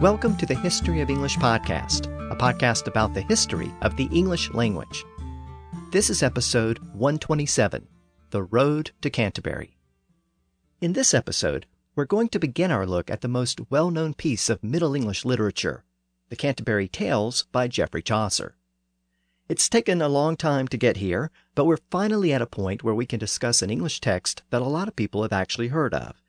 Welcome to the History of English podcast, a podcast about the history of the English language. This is episode 127 The Road to Canterbury. In this episode, we're going to begin our look at the most well known piece of Middle English literature, The Canterbury Tales by Geoffrey Chaucer. It's taken a long time to get here, but we're finally at a point where we can discuss an English text that a lot of people have actually heard of.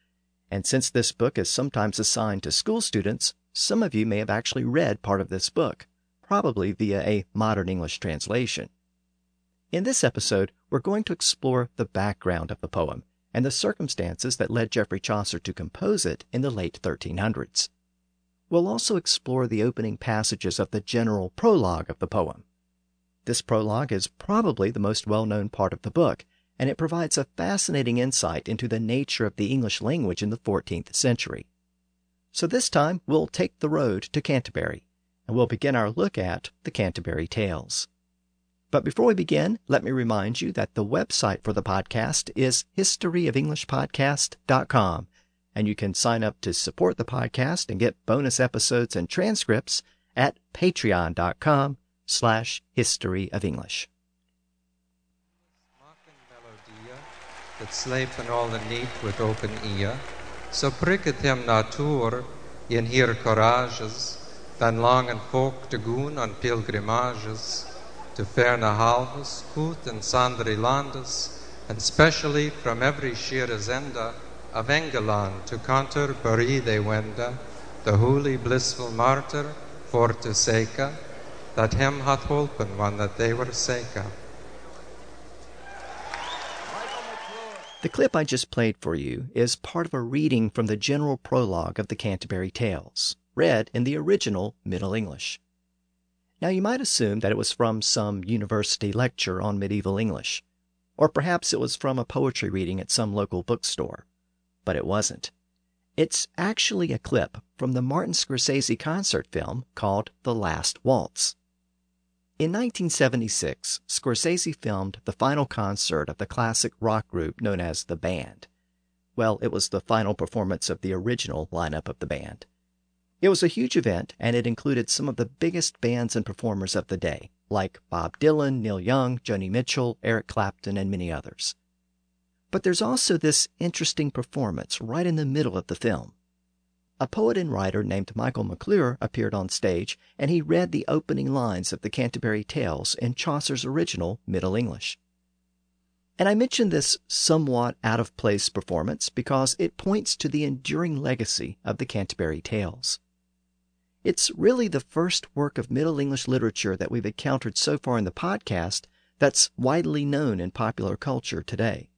And since this book is sometimes assigned to school students, some of you may have actually read part of this book, probably via a modern English translation. In this episode, we're going to explore the background of the poem and the circumstances that led Geoffrey Chaucer to compose it in the late 1300s. We'll also explore the opening passages of the general prologue of the poem. This prologue is probably the most well known part of the book, and it provides a fascinating insight into the nature of the English language in the 14th century. So this time we'll take the road to Canterbury, and we'll begin our look at the Canterbury Tales. But before we begin, let me remind you that the website for the podcast is historyofenglishpodcast.com, and you can sign up to support the podcast and get bonus episodes and transcripts at patreon.com slash history of English. that slepen all the neat with open ear, hem natuur in hier courages, van langen folk te goen on pilgrimages, to ferne halves, goed and sandri landes, and specially from every sheer zenda of Engeland to Canterbury they wenda, the holy blissful martyr for to seka, that him hath holpen one that they were seka. The clip I just played for you is part of a reading from the general prologue of the Canterbury Tales, read in the original Middle English. Now, you might assume that it was from some university lecture on medieval English, or perhaps it was from a poetry reading at some local bookstore, but it wasn't. It's actually a clip from the Martin Scorsese concert film called The Last Waltz. In 1976, Scorsese filmed the final concert of the classic rock group known as The Band. Well, it was the final performance of the original lineup of the band. It was a huge event, and it included some of the biggest bands and performers of the day, like Bob Dylan, Neil Young, Joni Mitchell, Eric Clapton, and many others. But there's also this interesting performance right in the middle of the film. A poet and writer named Michael McClure appeared on stage, and he read the opening lines of the Canterbury Tales in Chaucer's original Middle English. And I mention this somewhat out of place performance because it points to the enduring legacy of the Canterbury Tales. It's really the first work of Middle English literature that we've encountered so far in the podcast that's widely known in popular culture today.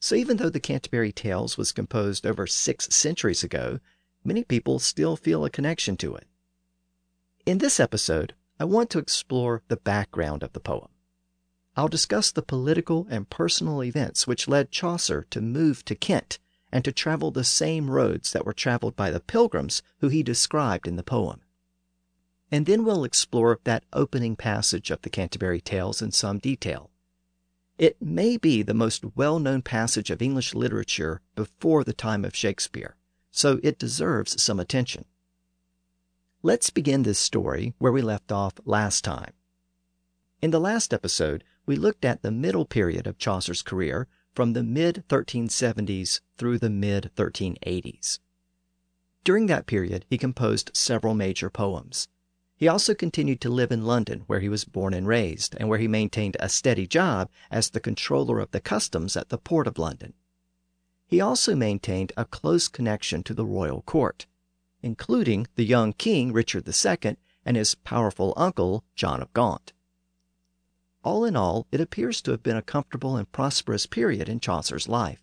So even though the Canterbury Tales was composed over six centuries ago, many people still feel a connection to it. In this episode, I want to explore the background of the poem. I'll discuss the political and personal events which led Chaucer to move to Kent and to travel the same roads that were traveled by the pilgrims who he described in the poem. And then we'll explore that opening passage of the Canterbury Tales in some detail. It may be the most well known passage of English literature before the time of Shakespeare so it deserves some attention. Let's begin this story where we left off last time. In the last episode, we looked at the middle period of Chaucer's career from the mid 1370s through the mid 1380s. During that period, he composed several major poems. He also continued to live in London, where he was born and raised, and where he maintained a steady job as the controller of the customs at the port of London. He also maintained a close connection to the royal court, including the young king Richard II and his powerful uncle John of Gaunt. All in all, it appears to have been a comfortable and prosperous period in Chaucer's life.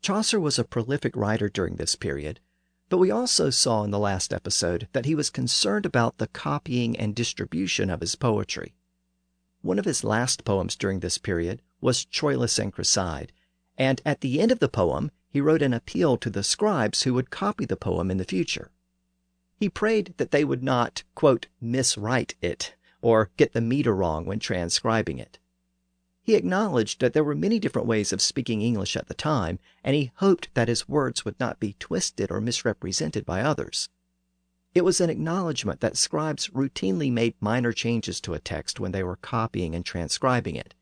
Chaucer was a prolific writer during this period, but we also saw in the last episode that he was concerned about the copying and distribution of his poetry. One of his last poems during this period was Troilus and Criseyde, and at the end of the poem, he wrote an appeal to the scribes who would copy the poem in the future. He prayed that they would not, quote, miswrite it or get the meter wrong when transcribing it. He acknowledged that there were many different ways of speaking English at the time, and he hoped that his words would not be twisted or misrepresented by others. It was an acknowledgement that scribes routinely made minor changes to a text when they were copying and transcribing it,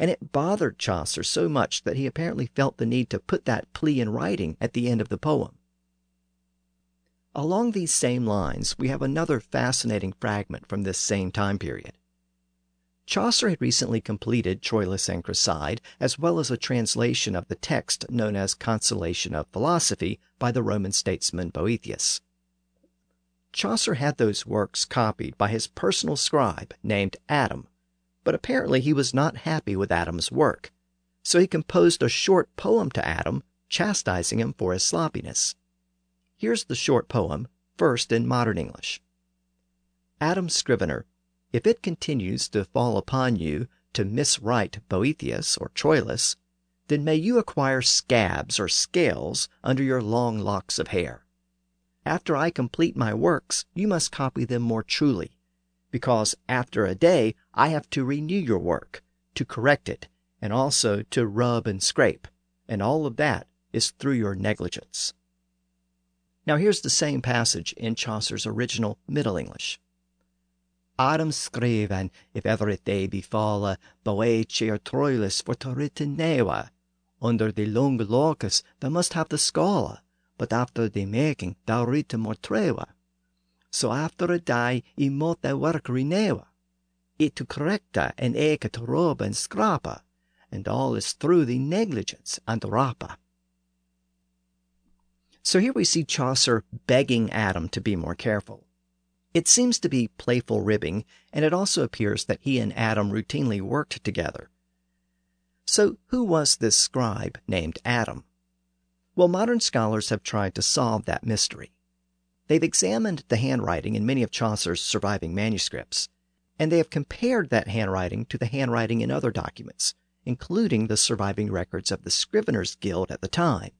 and it bothered Chaucer so much that he apparently felt the need to put that plea in writing at the end of the poem. Along these same lines, we have another fascinating fragment from this same time period. Chaucer had recently completed Troilus and Criseyde, as well as a translation of the text known as Consolation of Philosophy by the Roman statesman Boethius. Chaucer had those works copied by his personal scribe named Adam, but apparently he was not happy with Adam's work, so he composed a short poem to Adam, chastising him for his sloppiness. Here's the short poem, first in modern English. Adam Scrivener, if it continues to fall upon you to miswrite Boethius or Troilus, then may you acquire scabs or scales under your long locks of hair. After I complete my works, you must copy them more truly, because after a day I have to renew your work, to correct it, and also to rub and scrape, and all of that is through your negligence. Now here's the same passage in Chaucer's original Middle English. Adam scriven, if ever it day befalle, Boetius or Troilus for to written newa. Under the long locus thou must have the scholar, but after the making thou written more trewa. So after a day i mot thy work renewa. It to correcta and eke to rob and scrapa, and all is through the negligence and rapa. So here we see Chaucer begging Adam to be more careful. It seems to be playful ribbing, and it also appears that he and Adam routinely worked together. So, who was this scribe named Adam? Well, modern scholars have tried to solve that mystery. They've examined the handwriting in many of Chaucer's surviving manuscripts, and they have compared that handwriting to the handwriting in other documents, including the surviving records of the Scriveners Guild at the time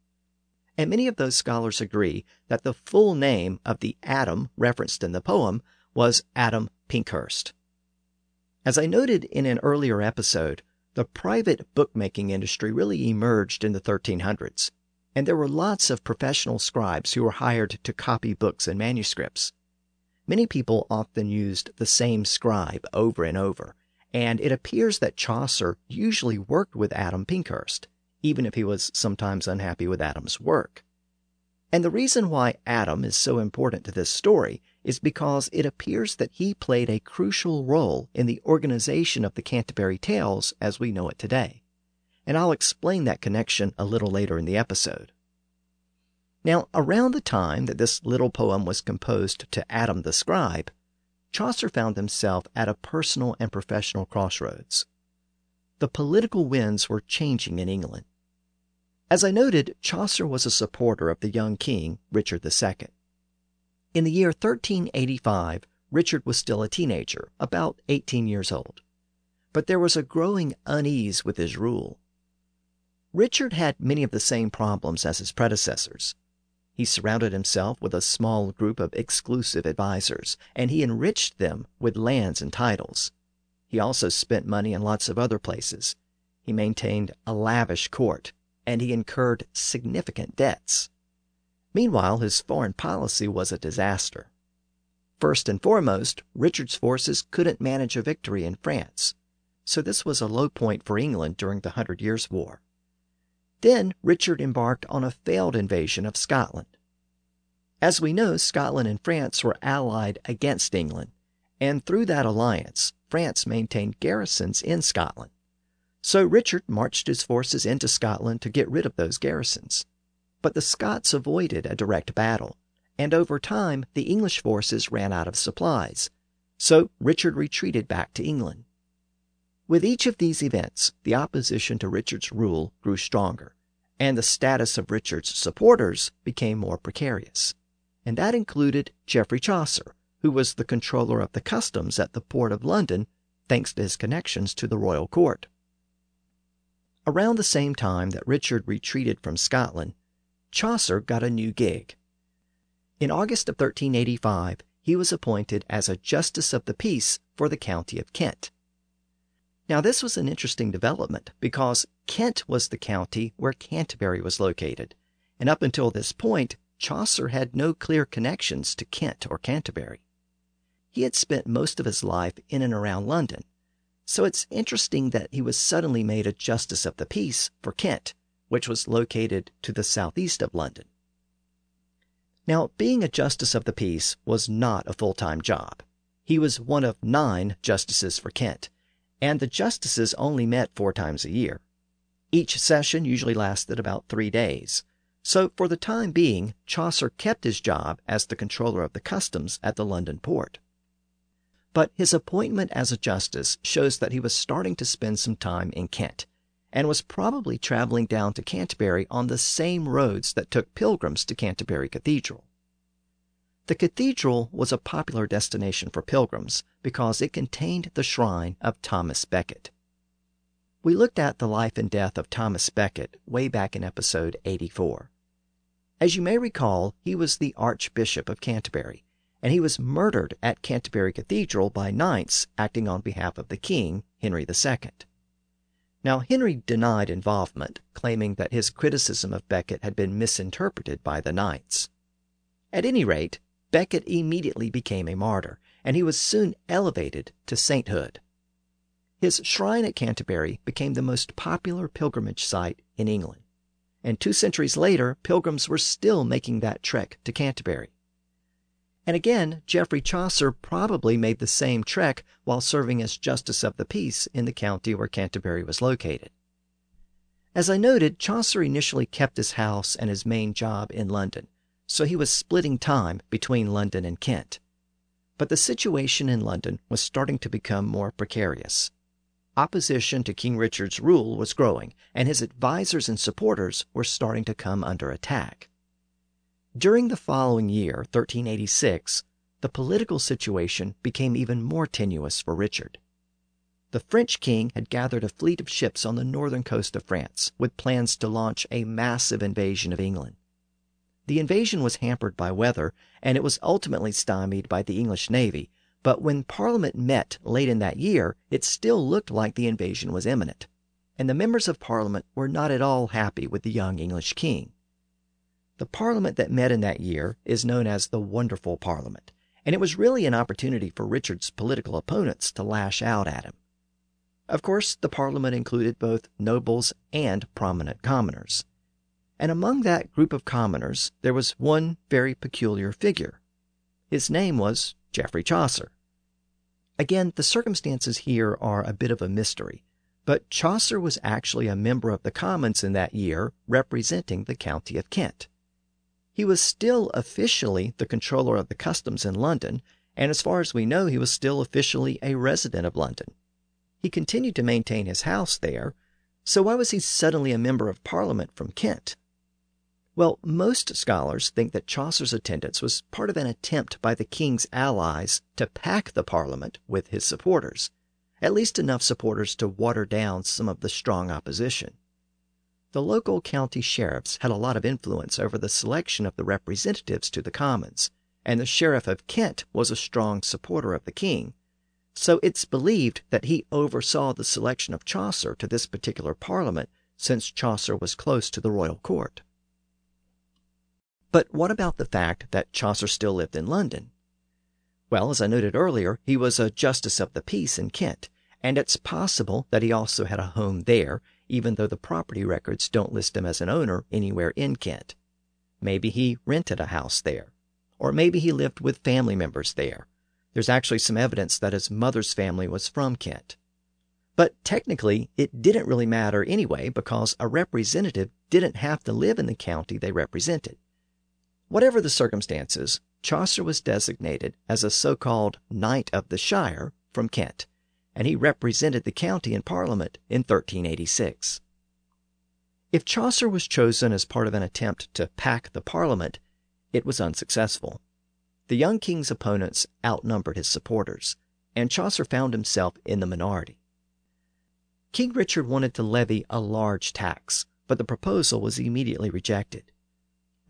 and many of those scholars agree that the full name of the Adam referenced in the poem was Adam Pinkhurst. As I noted in an earlier episode, the private bookmaking industry really emerged in the 1300s, and there were lots of professional scribes who were hired to copy books and manuscripts. Many people often used the same scribe over and over, and it appears that Chaucer usually worked with Adam Pinkhurst even if he was sometimes unhappy with Adam's work. And the reason why Adam is so important to this story is because it appears that he played a crucial role in the organization of the Canterbury Tales as we know it today. And I'll explain that connection a little later in the episode. Now, around the time that this little poem was composed to Adam the scribe, Chaucer found himself at a personal and professional crossroads. The political winds were changing in England. As I noted, Chaucer was a supporter of the young king, Richard II. In the year 1385, Richard was still a teenager, about 18 years old. But there was a growing unease with his rule. Richard had many of the same problems as his predecessors. He surrounded himself with a small group of exclusive advisers, and he enriched them with lands and titles. He also spent money in lots of other places. He maintained a lavish court and he incurred significant debts. Meanwhile, his foreign policy was a disaster. First and foremost, Richard's forces couldn't manage a victory in France, so this was a low point for England during the Hundred Years' War. Then Richard embarked on a failed invasion of Scotland. As we know, Scotland and France were allied against England, and through that alliance, France maintained garrisons in Scotland. So Richard marched his forces into Scotland to get rid of those garrisons. But the Scots avoided a direct battle, and over time the English forces ran out of supplies. So Richard retreated back to England. With each of these events, the opposition to Richard's rule grew stronger, and the status of Richard's supporters became more precarious. And that included Geoffrey Chaucer, who was the controller of the customs at the port of London, thanks to his connections to the royal court. Around the same time that Richard retreated from Scotland, Chaucer got a new gig. In August of 1385, he was appointed as a justice of the peace for the county of Kent. Now, this was an interesting development because Kent was the county where Canterbury was located, and up until this point, Chaucer had no clear connections to Kent or Canterbury. He had spent most of his life in and around London, so it's interesting that he was suddenly made a justice of the peace for Kent, which was located to the southeast of London. Now, being a justice of the peace was not a full time job. He was one of nine justices for Kent, and the justices only met four times a year. Each session usually lasted about three days. So, for the time being, Chaucer kept his job as the controller of the customs at the London port. But his appointment as a justice shows that he was starting to spend some time in Kent, and was probably traveling down to Canterbury on the same roads that took pilgrims to Canterbury Cathedral. The cathedral was a popular destination for pilgrims because it contained the shrine of Thomas Becket. We looked at the life and death of Thomas Becket way back in episode 84. As you may recall, he was the Archbishop of Canterbury, and he was murdered at Canterbury Cathedral by knights acting on behalf of the king, Henry II. Now, Henry denied involvement, claiming that his criticism of Becket had been misinterpreted by the knights. At any rate, Becket immediately became a martyr, and he was soon elevated to sainthood. His shrine at Canterbury became the most popular pilgrimage site in England, and two centuries later, pilgrims were still making that trek to Canterbury. And again, Geoffrey Chaucer probably made the same trek while serving as Justice of the Peace in the county where Canterbury was located. As I noted, Chaucer initially kept his house and his main job in London, so he was splitting time between London and Kent. But the situation in London was starting to become more precarious. Opposition to King Richard's rule was growing, and his advisers and supporters were starting to come under attack. During the following year, 1386, the political situation became even more tenuous for Richard. The French king had gathered a fleet of ships on the northern coast of France with plans to launch a massive invasion of England. The invasion was hampered by weather, and it was ultimately stymied by the English navy, but when Parliament met late in that year, it still looked like the invasion was imminent, and the members of Parliament were not at all happy with the young English king. The Parliament that met in that year is known as the Wonderful Parliament, and it was really an opportunity for Richard's political opponents to lash out at him. Of course, the Parliament included both nobles and prominent commoners. And among that group of commoners, there was one very peculiar figure. His name was Geoffrey Chaucer. Again, the circumstances here are a bit of a mystery, but Chaucer was actually a member of the Commons in that year, representing the county of Kent. He was still officially the controller of the customs in London, and as far as we know, he was still officially a resident of London. He continued to maintain his house there, so why was he suddenly a member of Parliament from Kent? Well, most scholars think that Chaucer's attendance was part of an attempt by the king's allies to pack the Parliament with his supporters, at least enough supporters to water down some of the strong opposition. The local county sheriffs had a lot of influence over the selection of the representatives to the Commons, and the Sheriff of Kent was a strong supporter of the king. So it's believed that he oversaw the selection of Chaucer to this particular parliament, since Chaucer was close to the royal court. But what about the fact that Chaucer still lived in London? Well, as I noted earlier, he was a justice of the peace in Kent, and it's possible that he also had a home there even though the property records don't list him as an owner anywhere in Kent. Maybe he rented a house there, or maybe he lived with family members there. There's actually some evidence that his mother's family was from Kent. But technically, it didn't really matter anyway because a representative didn't have to live in the county they represented. Whatever the circumstances, Chaucer was designated as a so called Knight of the Shire from Kent and he represented the county in Parliament in 1386. If Chaucer was chosen as part of an attempt to pack the Parliament, it was unsuccessful. The young king's opponents outnumbered his supporters, and Chaucer found himself in the minority. King Richard wanted to levy a large tax, but the proposal was immediately rejected.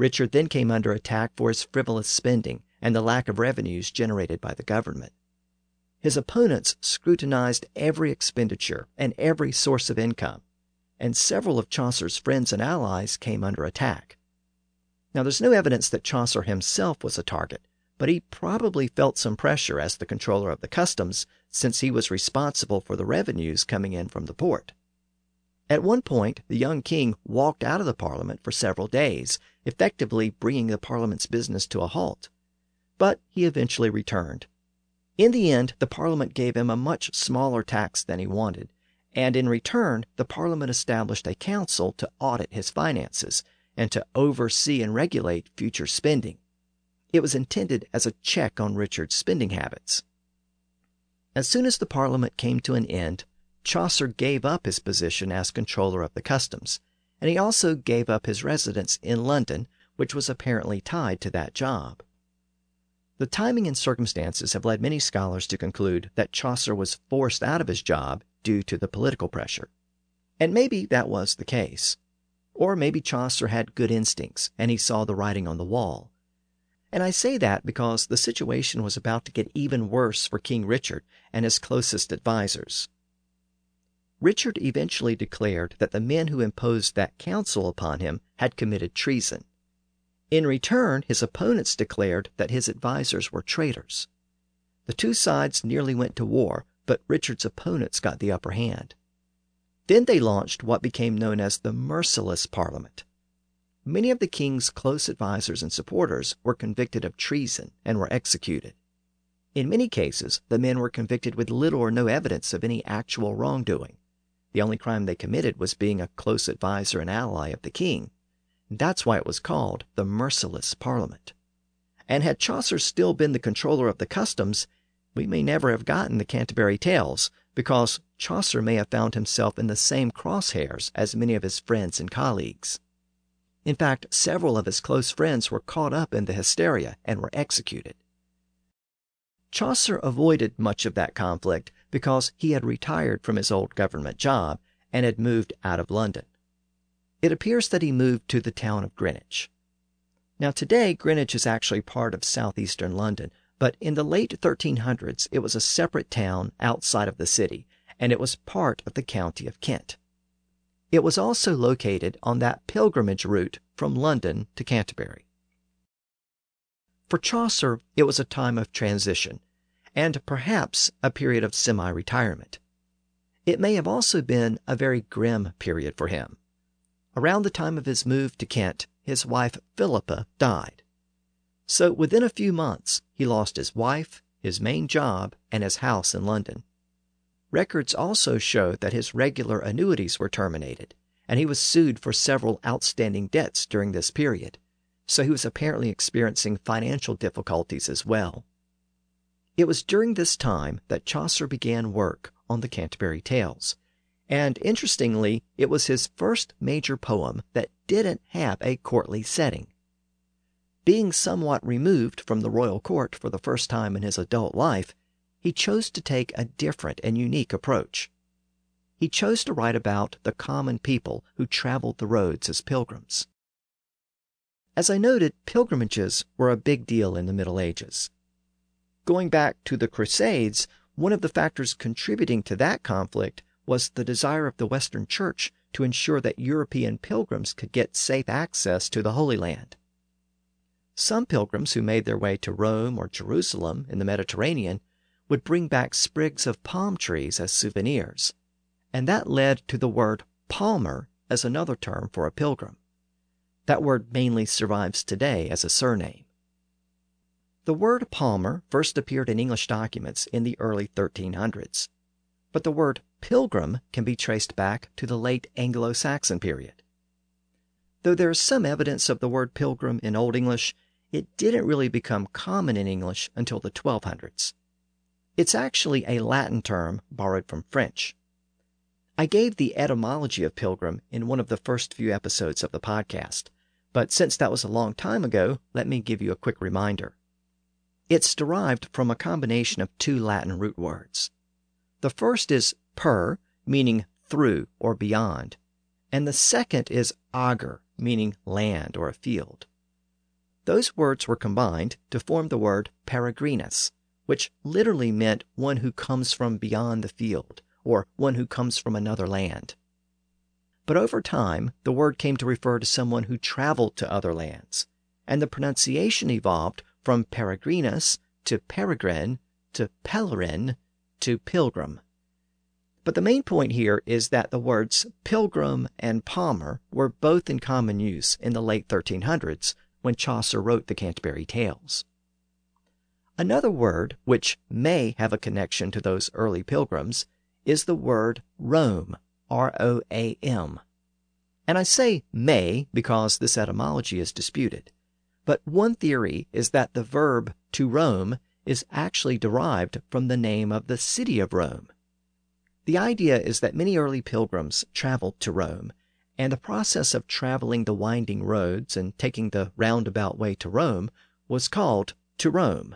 Richard then came under attack for his frivolous spending and the lack of revenues generated by the government. His opponents scrutinized every expenditure and every source of income, and several of Chaucer's friends and allies came under attack. Now, there's no evidence that Chaucer himself was a target, but he probably felt some pressure as the controller of the customs since he was responsible for the revenues coming in from the port. At one point, the young king walked out of the parliament for several days, effectively bringing the parliament's business to a halt. But he eventually returned. In the end, the parliament gave him a much smaller tax than he wanted, and in return, the parliament established a council to audit his finances and to oversee and regulate future spending. It was intended as a check on Richard's spending habits. As soon as the parliament came to an end, Chaucer gave up his position as controller of the customs, and he also gave up his residence in London, which was apparently tied to that job. The timing and circumstances have led many scholars to conclude that Chaucer was forced out of his job due to the political pressure. And maybe that was the case. Or maybe Chaucer had good instincts and he saw the writing on the wall. And I say that because the situation was about to get even worse for King Richard and his closest advisers. Richard eventually declared that the men who imposed that council upon him had committed treason. In return, his opponents declared that his advisers were traitors. The two sides nearly went to war, but Richard's opponents got the upper hand. Then they launched what became known as the Merciless Parliament. Many of the king's close advisers and supporters were convicted of treason and were executed. In many cases, the men were convicted with little or no evidence of any actual wrongdoing. The only crime they committed was being a close adviser and ally of the king. That's why it was called the Merciless Parliament. And had Chaucer still been the controller of the customs, we may never have gotten the Canterbury Tales, because Chaucer may have found himself in the same crosshairs as many of his friends and colleagues. In fact, several of his close friends were caught up in the hysteria and were executed. Chaucer avoided much of that conflict because he had retired from his old government job and had moved out of London. It appears that he moved to the town of Greenwich. Now, today, Greenwich is actually part of southeastern London, but in the late 1300s, it was a separate town outside of the city, and it was part of the county of Kent. It was also located on that pilgrimage route from London to Canterbury. For Chaucer, it was a time of transition, and perhaps a period of semi retirement. It may have also been a very grim period for him. Around the time of his move to Kent, his wife Philippa died. So within a few months, he lost his wife, his main job, and his house in London. Records also show that his regular annuities were terminated, and he was sued for several outstanding debts during this period so he was apparently experiencing financial difficulties as well. It was during this time that Chaucer began work on the Canterbury Tales, and interestingly, it was his first major poem that didn't have a courtly setting. Being somewhat removed from the royal court for the first time in his adult life, he chose to take a different and unique approach. He chose to write about the common people who traveled the roads as pilgrims. As I noted, pilgrimages were a big deal in the Middle Ages. Going back to the Crusades, one of the factors contributing to that conflict was the desire of the Western Church to ensure that European pilgrims could get safe access to the Holy Land. Some pilgrims who made their way to Rome or Jerusalem in the Mediterranean would bring back sprigs of palm trees as souvenirs, and that led to the word palmer as another term for a pilgrim. That word mainly survives today as a surname. The word palmer first appeared in English documents in the early 1300s, but the word pilgrim can be traced back to the late Anglo Saxon period. Though there is some evidence of the word pilgrim in Old English, it didn't really become common in English until the 1200s. It's actually a Latin term borrowed from French. I gave the etymology of pilgrim in one of the first few episodes of the podcast, but since that was a long time ago, let me give you a quick reminder. It's derived from a combination of two Latin root words. The first is per, meaning through or beyond, and the second is ager, meaning land or a field. Those words were combined to form the word peregrinus, which literally meant one who comes from beyond the field, or one who comes from another land. But over time, the word came to refer to someone who traveled to other lands. and the pronunciation evolved from peregrinus to peregrine to pelerin to pilgrim. But the main point here is that the words pilgrim and palmer were both in common use in the late 1300s when Chaucer wrote the Canterbury Tales. Another word which may have a connection to those early pilgrims is the word roam, R O A M. And I say may because this etymology is disputed. But one theory is that the verb to roam is actually derived from the name of the city of Rome. The idea is that many early pilgrims traveled to Rome, and the process of traveling the winding roads and taking the roundabout way to Rome was called to Rome.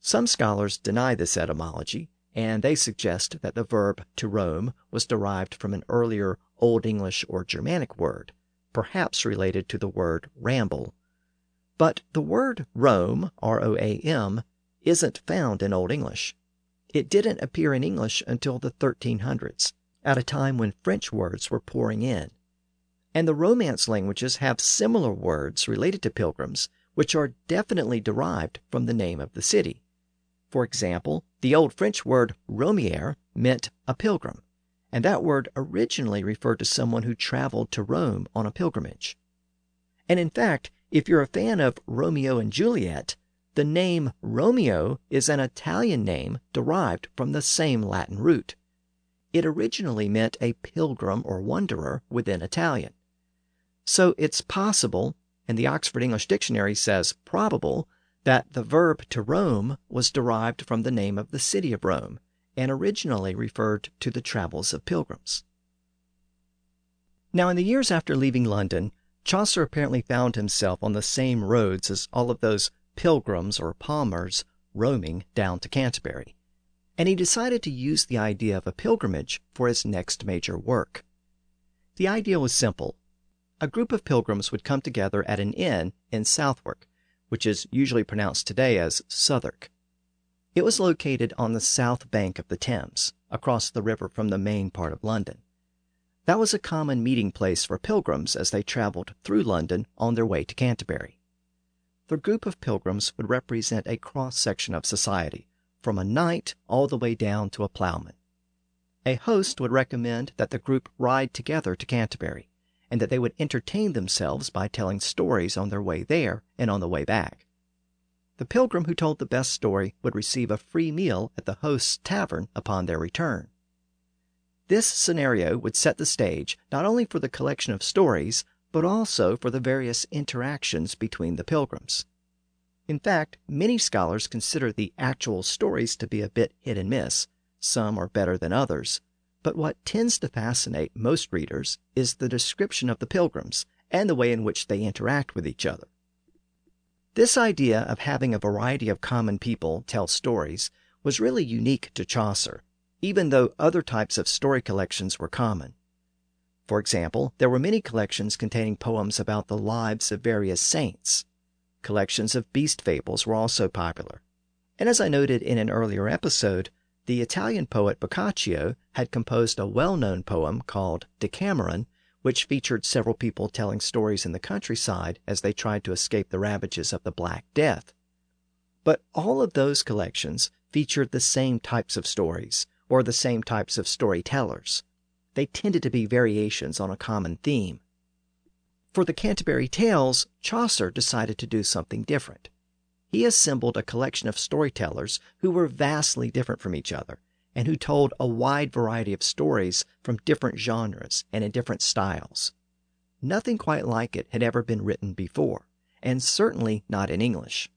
Some scholars deny this etymology, and they suggest that the verb to roam was derived from an earlier Old English or Germanic word, perhaps related to the word ramble. But the word roam, R O A M, isn't found in Old English. It didn't appear in English until the 1300s, at a time when French words were pouring in. And the Romance languages have similar words related to pilgrims, which are definitely derived from the name of the city. For example, the old French word romier meant a pilgrim, and that word originally referred to someone who traveled to Rome on a pilgrimage. And in fact, if you're a fan of Romeo and Juliet, the name Romeo is an Italian name derived from the same Latin root. It originally meant a pilgrim or wanderer within Italian. So it's possible, and the Oxford English Dictionary says probable, that the verb to roam was derived from the name of the city of Rome and originally referred to the travels of pilgrims. Now, in the years after leaving London, Chaucer apparently found himself on the same roads as all of those pilgrims or palmers roaming down to Canterbury, and he decided to use the idea of a pilgrimage for his next major work. The idea was simple. A group of pilgrims would come together at an inn in Southwark, which is usually pronounced today as Southwark. It was located on the south bank of the Thames, across the river from the main part of London. That was a common meeting place for pilgrims as they traveled through London on their way to Canterbury. The group of pilgrims would represent a cross section of society, from a knight all the way down to a plowman. A host would recommend that the group ride together to Canterbury, and that they would entertain themselves by telling stories on their way there and on the way back. The pilgrim who told the best story would receive a free meal at the host's tavern upon their return. This scenario would set the stage not only for the collection of stories, but also for the various interactions between the pilgrims. In fact, many scholars consider the actual stories to be a bit hit and miss. Some are better than others, but what tends to fascinate most readers is the description of the pilgrims and the way in which they interact with each other. This idea of having a variety of common people tell stories was really unique to Chaucer, even though other types of story collections were common. For example, there were many collections containing poems about the lives of various saints. Collections of beast fables were also popular. And as I noted in an earlier episode, the Italian poet Boccaccio had composed a well known poem called Decameron, which featured several people telling stories in the countryside as they tried to escape the ravages of the Black Death. But all of those collections featured the same types of stories, or the same types of storytellers. They tended to be variations on a common theme. For the Canterbury Tales, Chaucer decided to do something different he assembled a collection of storytellers who were vastly different from each other and who told a wide variety of stories from different genres and in different styles. Nothing quite like it had ever been written before, and certainly not in English.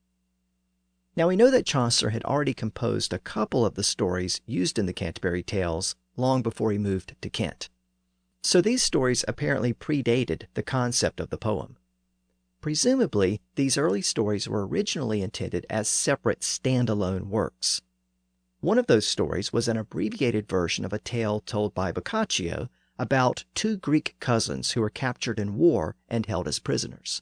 Now we know that Chaucer had already composed a couple of the stories used in the Canterbury Tales long before he moved to Kent. So these stories apparently predated the concept of the poem. Presumably, these early stories were originally intended as separate standalone works. One of those stories was an abbreviated version of a tale told by Boccaccio about two Greek cousins who were captured in war and held as prisoners.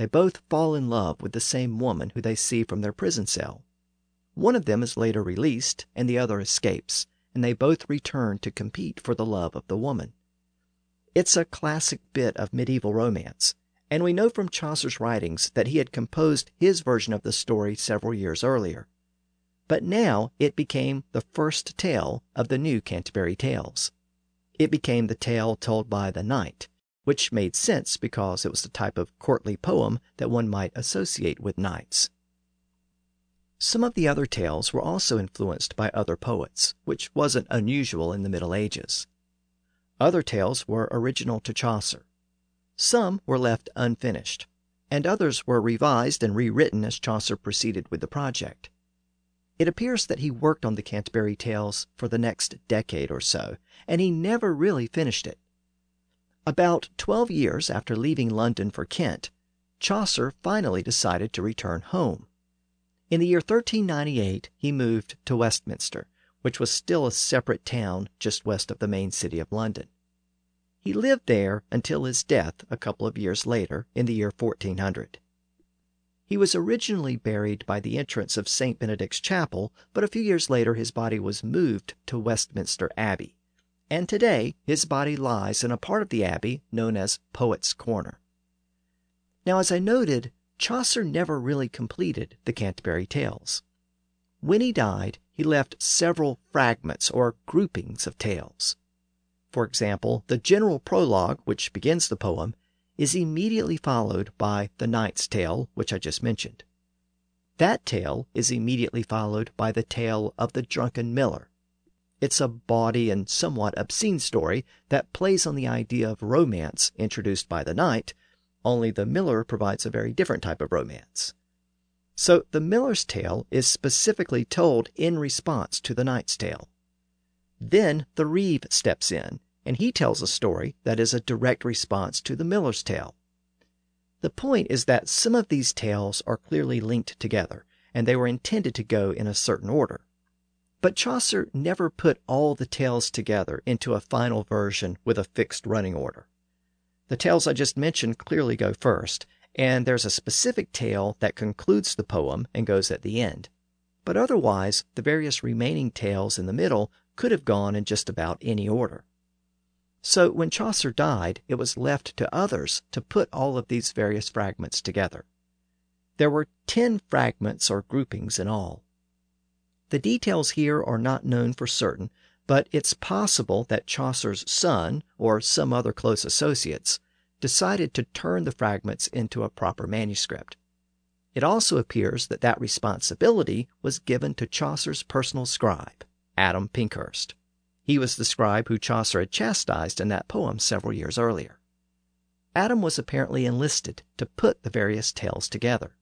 They both fall in love with the same woman who they see from their prison cell. One of them is later released and the other escapes, and they both return to compete for the love of the woman. It's a classic bit of medieval romance, and we know from Chaucer's writings that he had composed his version of the story several years earlier. But now it became the first tale of the new Canterbury Tales. It became the tale told by the knight, which made sense because it was the type of courtly poem that one might associate with knights. Some of the other tales were also influenced by other poets, which wasn't unusual in the Middle Ages. Other tales were original to Chaucer. Some were left unfinished, and others were revised and rewritten as Chaucer proceeded with the project. It appears that he worked on the Canterbury Tales for the next decade or so, and he never really finished it. About twelve years after leaving London for Kent, Chaucer finally decided to return home. In the year 1398 he moved to Westminster, which was still a separate town just west of the main city of London. He lived there until his death a couple of years later in the year 1400. He was originally buried by the entrance of St. Benedict's Chapel, but a few years later his body was moved to Westminster Abbey, and today his body lies in a part of the abbey known as Poets' Corner. Now, as I noted, Chaucer never really completed the Canterbury Tales. When he died, he left several fragments or groupings of tales. For example, the general prologue, which begins the poem, is immediately followed by the Knight's Tale, which I just mentioned. That tale is immediately followed by the tale of the drunken miller. It's a bawdy and somewhat obscene story that plays on the idea of romance introduced by the knight, only the miller provides a very different type of romance. So the miller's tale is specifically told in response to the knight's tale. Then the reeve steps in, and he tells a story that is a direct response to the miller's tale. The point is that some of these tales are clearly linked together, and they were intended to go in a certain order. But Chaucer never put all the tales together into a final version with a fixed running order. The tales I just mentioned clearly go first, and there's a specific tale that concludes the poem and goes at the end. But otherwise, the various remaining tales in the middle could have gone in just about any order. So when Chaucer died, it was left to others to put all of these various fragments together. There were ten fragments or groupings in all. The details here are not known for certain, but it's possible that Chaucer's son, or some other close associates, decided to turn the fragments into a proper manuscript. It also appears that that responsibility was given to Chaucer's personal scribe. Adam Pinkhurst. He was the scribe who Chaucer had chastised in that poem several years earlier. Adam was apparently enlisted to put the various tales together.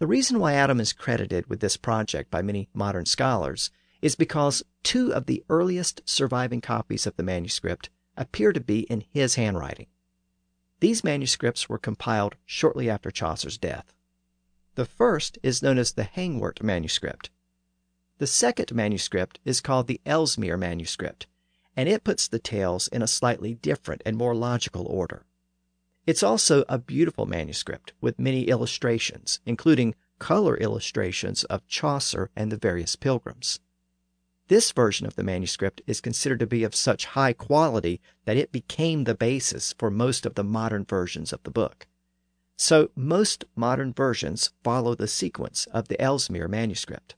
The reason why Adam is credited with this project by many modern scholars is because two of the earliest surviving copies of the manuscript appear to be in his handwriting. These manuscripts were compiled shortly after Chaucer's death. The first is known as the Hengwrt manuscript, the second manuscript is called the Ellesmere manuscript, and it puts the tales in a slightly different and more logical order. It's also a beautiful manuscript with many illustrations, including color illustrations of Chaucer and the various pilgrims. This version of the manuscript is considered to be of such high quality that it became the basis for most of the modern versions of the book. So, most modern versions follow the sequence of the Ellesmere manuscript.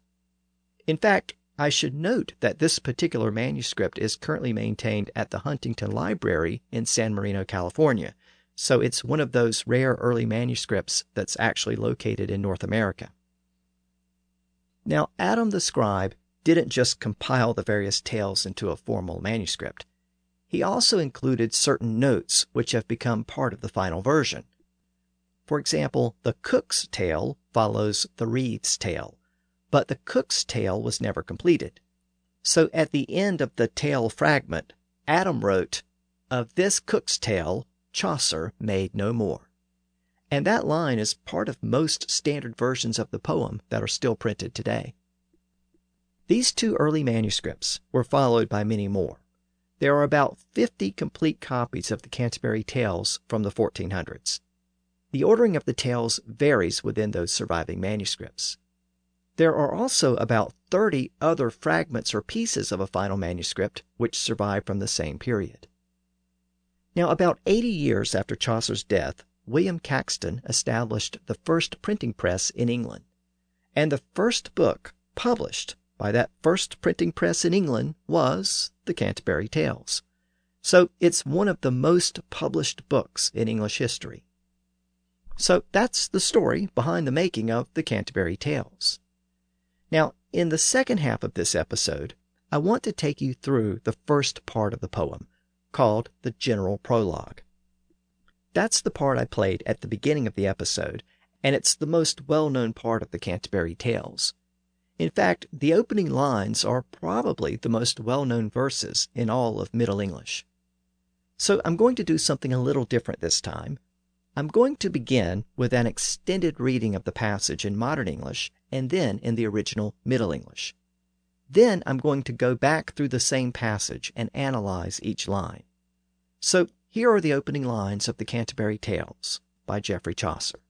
In fact, I should note that this particular manuscript is currently maintained at the Huntington Library in San Marino, California, so it's one of those rare early manuscripts that's actually located in North America. Now, Adam the scribe didn't just compile the various tales into a formal manuscript. He also included certain notes which have become part of the final version. For example, the cook's tale follows the reeve's tale, but the cook's tale was never completed. So at the end of the tale fragment, Adam wrote, Of this cook's tale, Chaucer made no more. And that line is part of most standard versions of the poem that are still printed today. These two early manuscripts were followed by many more. There are about 50 complete copies of the Canterbury Tales from the 1400s. The ordering of the tales varies within those surviving manuscripts. There are also about 30 other fragments or pieces of a final manuscript which survive from the same period. Now, about 80 years after Chaucer's death, William Caxton established the first printing press in England. And the first book published by that first printing press in England was The Canterbury Tales. So it's one of the most published books in English history. So that's the story behind the making of The Canterbury Tales. Now, in the second half of this episode, I want to take you through the first part of the poem, called the General Prologue. That's the part I played at the beginning of the episode, and it's the most well known part of the Canterbury Tales. In fact, the opening lines are probably the most well known verses in all of Middle English. So I'm going to do something a little different this time. I'm going to begin with an extended reading of the passage in modern English and then in the original Middle English. Then I'm going to go back through the same passage and analyze each line. So here are the opening lines of the Canterbury Tales by Geoffrey Chaucer.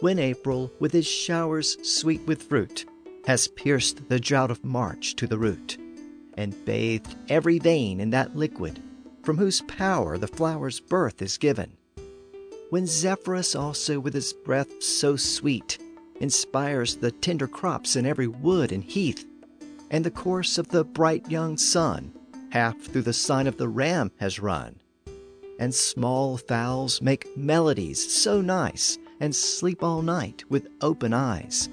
When April, with his showers sweet with fruit, has pierced the drought of March to the root, and bathed every vein in that liquid from whose power the flower's birth is given. When Zephyrus also with his breath so sweet inspires the tender crops in every wood and heath, and the course of the bright young sun half through the sign of the ram has run, and small fowls make melodies so nice and sleep all night with open eyes.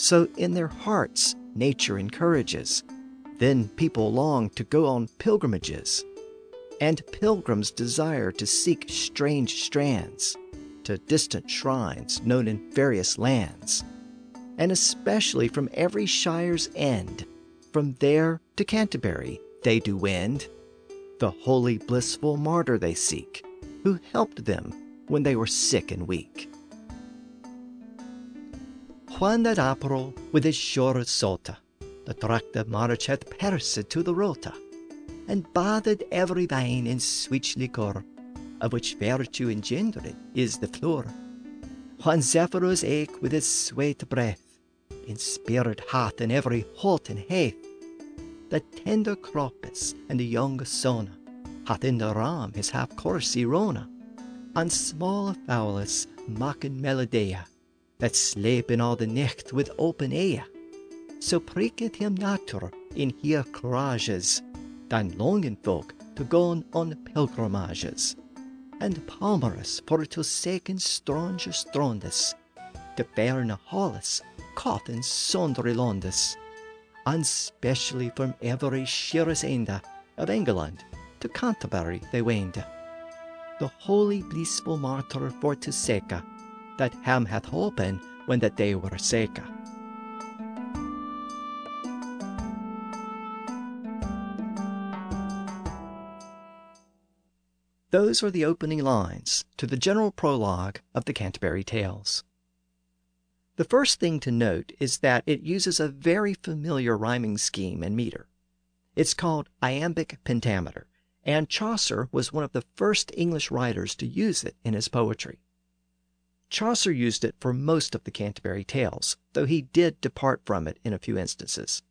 So in their hearts nature encourages. Then people long to go on pilgrimages and pilgrims desire to seek strange strands to distant shrines known in various lands, and especially from every shire's end, from there to Canterbury they do wend. The holy blissful martyr they seek, who helped them when they were sick and weak. Juan that April with his sure sota, the tracta march hath persed to the rota and bathed every vein in sweet liquor, of which virtue engendered is the floor. When Zephyrus eke with his sweet breath, in spirit hath in every halt and heath, the tender croppus and the young sona hath in the ram his half course Irona, and small fowlus mocking melodea, that sleep in all the night with open ear. So pricketh him nature in here courages, than longing folk to go on pilgrimages, and palmerous for to seeken strange strondes, to ferne halles, coffins sondre londes, and specially from every sheerest ende of England to Canterbury they wend. The holy blissful martyr for to seeka, that ham hath hopen when that they were seeka. Those are the opening lines to the general prologue of the Canterbury Tales. The first thing to note is that it uses a very familiar rhyming scheme and meter. It's called iambic pentameter, and Chaucer was one of the first English writers to use it in his poetry. Chaucer used it for most of the Canterbury Tales, though he did depart from it in a few instances.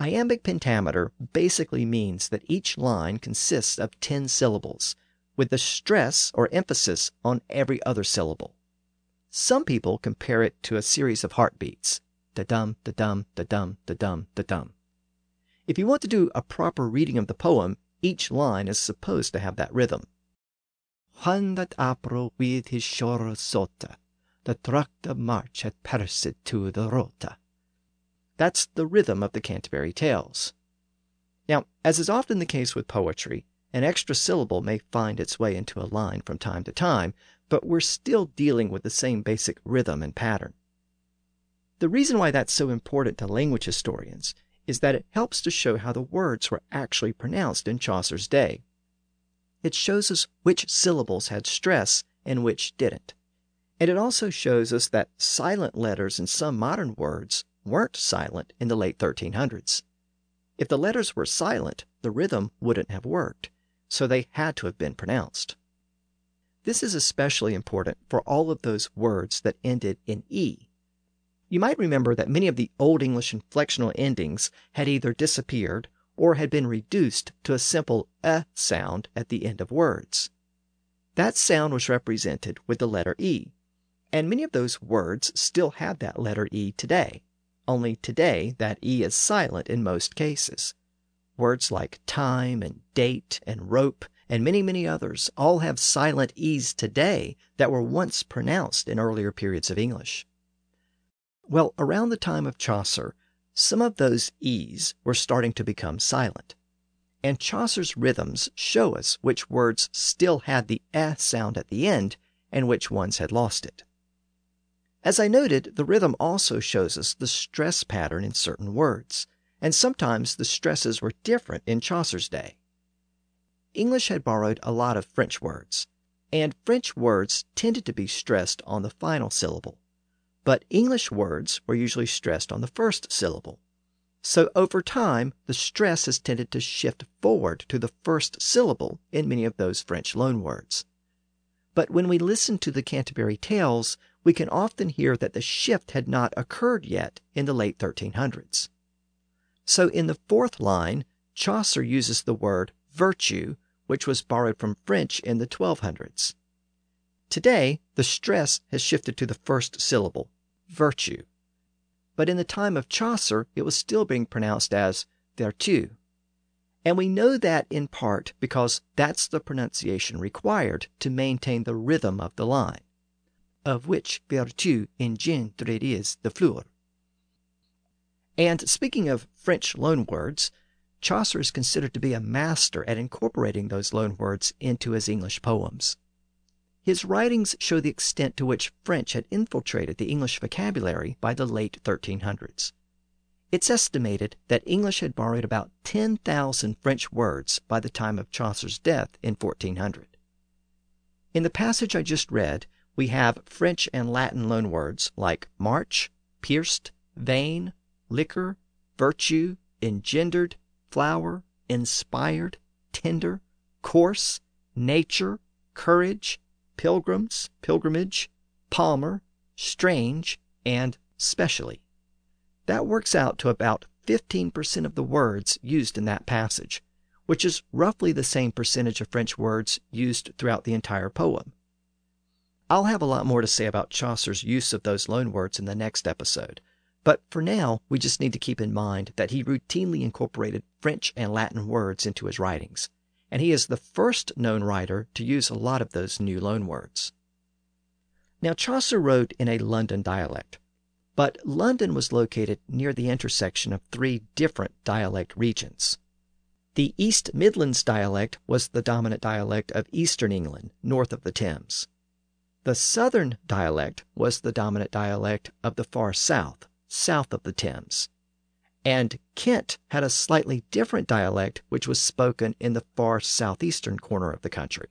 Iambic pentameter basically means that each line consists of 10 syllables, with the stress or emphasis on every other syllable. Some people compare it to a series of heartbeats da dum, da dum, da dum, da dum, da dum. If you want to do a proper reading of the poem, each line is supposed to have that rhythm. Juan that April with his shore sota, the tract of March had persed to the rota. That's the rhythm of the Canterbury Tales. Now, as is often the case with poetry, an extra syllable may find its way into a line from time to time, but we're still dealing with the same basic rhythm and pattern. The reason why that's so important to language historians is that it helps to show how the words were actually pronounced in Chaucer's day. It shows us which syllables had stress and which didn't. And it also shows us that silent letters in some modern words weren't silent in the late 1300s. If the letters were silent, the rhythm wouldn't have worked, so they had to have been pronounced. This is especially important for all of those words that ended in E. You might remember that many of the Old English inflectional endings had either disappeared or had been reduced to a simple "a" sound at the end of words. That sound was represented with the letter E, and many of those words still have that letter E today, only today that E is silent in most cases. Words like time and date and rope and many, many others all have silent E's today that were once pronounced in earlier periods of English. Well, around the time of Chaucer, some of those E's were starting to become silent. And Chaucer's rhythms show us which words still had the eh sound at the end and which ones had lost it. As I noted, the rhythm also shows us the stress pattern in certain words, and sometimes the stresses were different in Chaucer's day. English had borrowed a lot of French words, and French words tended to be stressed on the final syllable, but English words were usually stressed on the first syllable. So over time, the stress has tended to shift forward to the first syllable in many of those French loanwords. But when we listen to the Canterbury Tales, we can often hear that the shift had not occurred yet in the late 1300s. So in the fourth line, Chaucer uses the word virtue, which was borrowed from French in the 1200s. Today, the stress has shifted to the first syllable, virtue. But in the time of Chaucer, it was still being pronounced as vertu. And we know that in part because that's the pronunciation required to maintain the rhythm of the line, of which vertu engendre is the fleur. And speaking of French loanwords, Chaucer is considered to be a master at incorporating those loanwords into his English poems. His writings show the extent to which French had infiltrated the English vocabulary by the late 1300s. It's estimated that English had borrowed about 10,000 French words by the time of Chaucer's death in 1400. In the passage I just read, we have French and Latin loanwords like march, pierced, vein, liquor, virtue, engendered, flower, inspired, tender, coarse, nature, courage, pilgrims, pilgrimage, palmer, strange, and specially. That works out to about 15% of the words used in that passage, which is roughly the same percentage of French words used throughout the entire poem. I'll have a lot more to say about Chaucer's use of those loanwords in the next episode, but for now, we just need to keep in mind that he routinely incorporated French and Latin words into his writings, and he is the first known writer to use a lot of those new loanwords. Now, Chaucer wrote in a London dialect, but London was located near the intersection of three different dialect regions. The East Midlands dialect was the dominant dialect of eastern England, north of the Thames. The Southern dialect was the dominant dialect of the far south, south of the Thames. And Kent had a slightly different dialect which was spoken in the far southeastern corner of the country.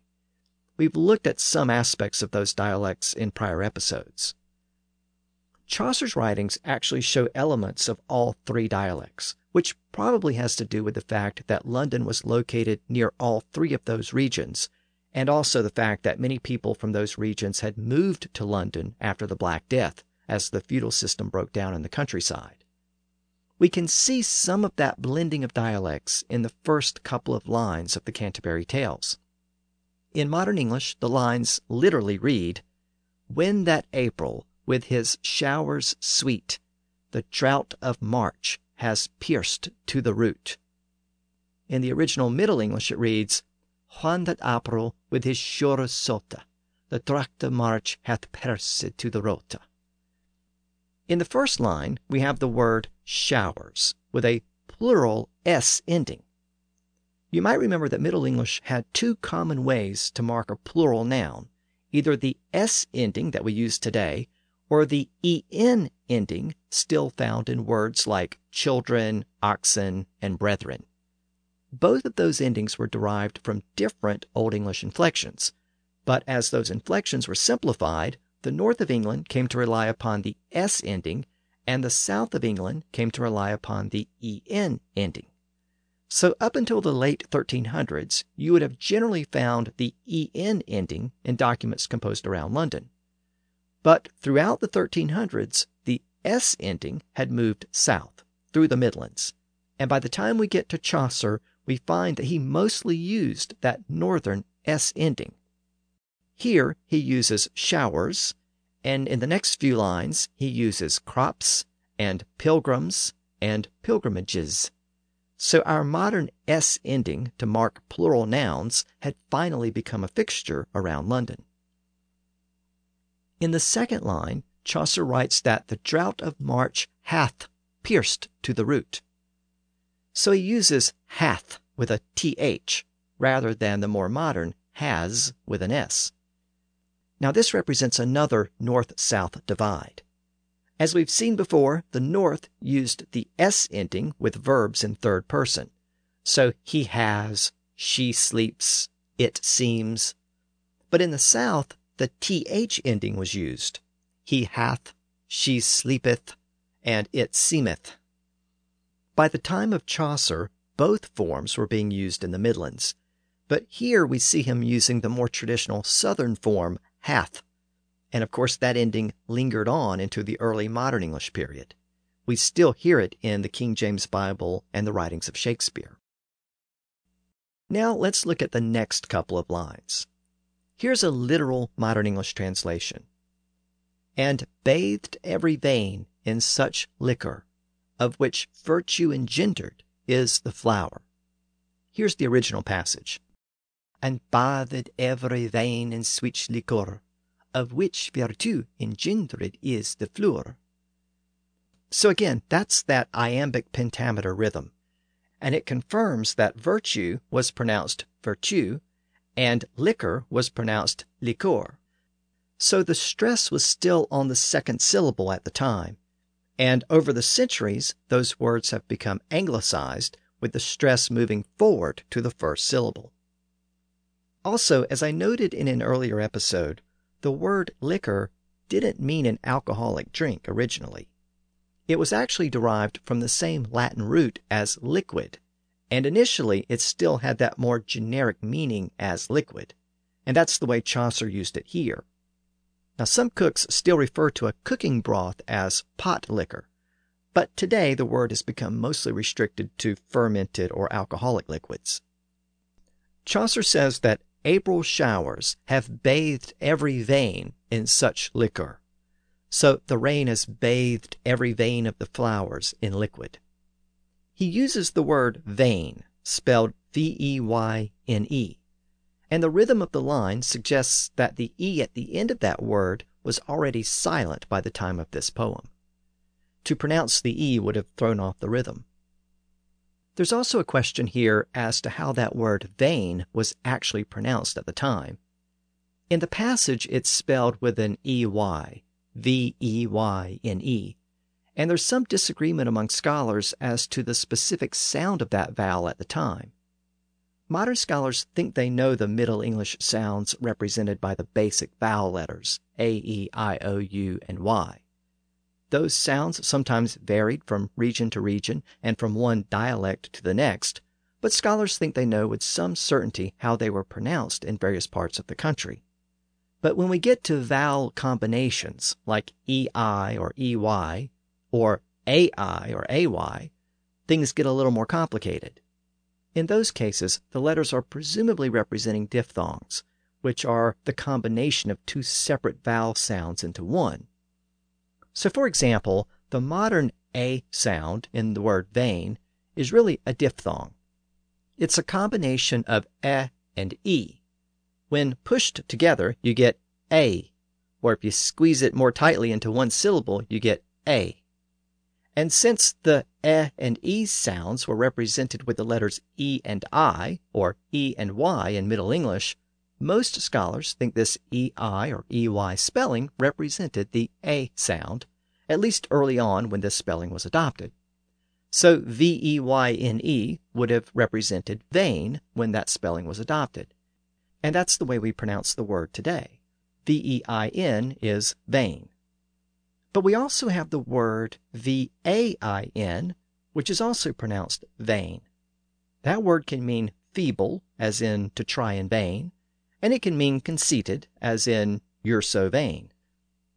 We've looked at some aspects of those dialects in prior episodes. Chaucer's writings actually show elements of all three dialects, which probably has to do with the fact that London was located near all three of those regions, and also the fact that many people from those regions had moved to London after the Black Death as the feudal system broke down in the countryside. We can see some of that blending of dialects in the first couple of lines of the Canterbury Tales. In modern English, the lines literally read, When that April, with his showers sweet, the drought of March has pierced to the root. In the original Middle English, it reads, When that April, with his showers sota, the drought of March hath pierced to the root. In the first line, we have the word showers with a plural s ending. You might remember that Middle English had two common ways to mark a plural noun either the s ending that we use today, or the en ending still found in words like children, oxen, and brethren. Both of those endings were derived from different Old English inflections, but as those inflections were simplified, the north of England came to rely upon the S ending, and the south of England came to rely upon the EN ending. So, up until the late 1300s, you would have generally found the EN ending in documents composed around London. But throughout the 1300s, the S ending had moved south through the Midlands. And by the time we get to Chaucer, we find that he mostly used that northern S ending. Here he uses showers, and in the next few lines he uses crops and pilgrims and pilgrimages. So our modern S ending to mark plural nouns had finally become a fixture around London. In the second line, Chaucer writes that the drought of March hath pierced to the root. So he uses hath with a th rather than the more modern has with an s. Now this represents another north-south divide. As we've seen before, the North used the S ending with verbs in third person. So he has, she sleeps, it seems. But in the South, the TH ending was used. He hath, she sleepeth, and it seemeth. By the time of Chaucer, both forms were being used in the Midlands, but here we see him using the more traditional Southern form hath and of course, that ending lingered on into the early modern English period. We still hear it in the King James Bible and the writings of Shakespeare. Now let's look at the next couple of lines. Here's a literal modern English translation. And bathed every vein in such liquor, of which virtue engendered is the flower. Here's the original passage. And bathed every vein in sweet liquor, of which virtue engendered is the flower. So again, that's that iambic pentameter rhythm, and it confirms that virtue was pronounced virtue and liquor was pronounced liquor. So the stress was still on the second syllable at the time, and over the centuries, those words have become anglicized with the stress moving forward to the first syllable. Also, as I noted in an earlier episode, the word liquor didn't mean an alcoholic drink originally. It was actually derived from the same Latin root as liquid, and initially it still had that more generic meaning as liquid, and that's the way Chaucer used it here. Now, some cooks still refer to a cooking broth as pot liquor, but today the word has become mostly restricted to fermented or alcoholic liquids. Chaucer says that April showers have bathed every vein in such liquor. So the rain has bathed every vein of the flowers in liquid. He uses the word vein, spelled V E Y N E, and the rhythm of the line suggests that the E at the end of that word was already silent by the time of this poem. To pronounce the E would have thrown off the rhythm. There's also a question here as to how that word vein was actually pronounced at the time. In the passage, it's spelled with an EY, V E Y N E, and there's some disagreement among scholars as to the specific sound of that vowel at the time. Modern scholars think they know the Middle English sounds represented by the basic vowel letters A, E, I, O, U, and Y. Those sounds sometimes varied from region to region and from one dialect to the next, but scholars think they know with some certainty how they were pronounced in various parts of the country. But when we get to vowel combinations like EI or EY or AI or AY, things get a little more complicated. In those cases, the letters are presumably representing diphthongs, which are the combination of two separate vowel sounds into one. So, for example, the modern A sound in the word vein is really a diphthong. It's a combination of E and E. When pushed together, you get A, or if you squeeze it more tightly into one syllable, you get A. And since the E and E sounds were represented with the letters E and I, or E and Y in Middle English, most scholars think this EI or EY spelling represented the A sound, at least early on when this spelling was adopted. So V E Y N E would have represented vein when that spelling was adopted. And that's the way we pronounce the word today. V E I N is vein. But we also have the word V A I N, which is also pronounced vain. That word can mean feeble, as in to try in vain, and it can mean conceited, as in you're so vain.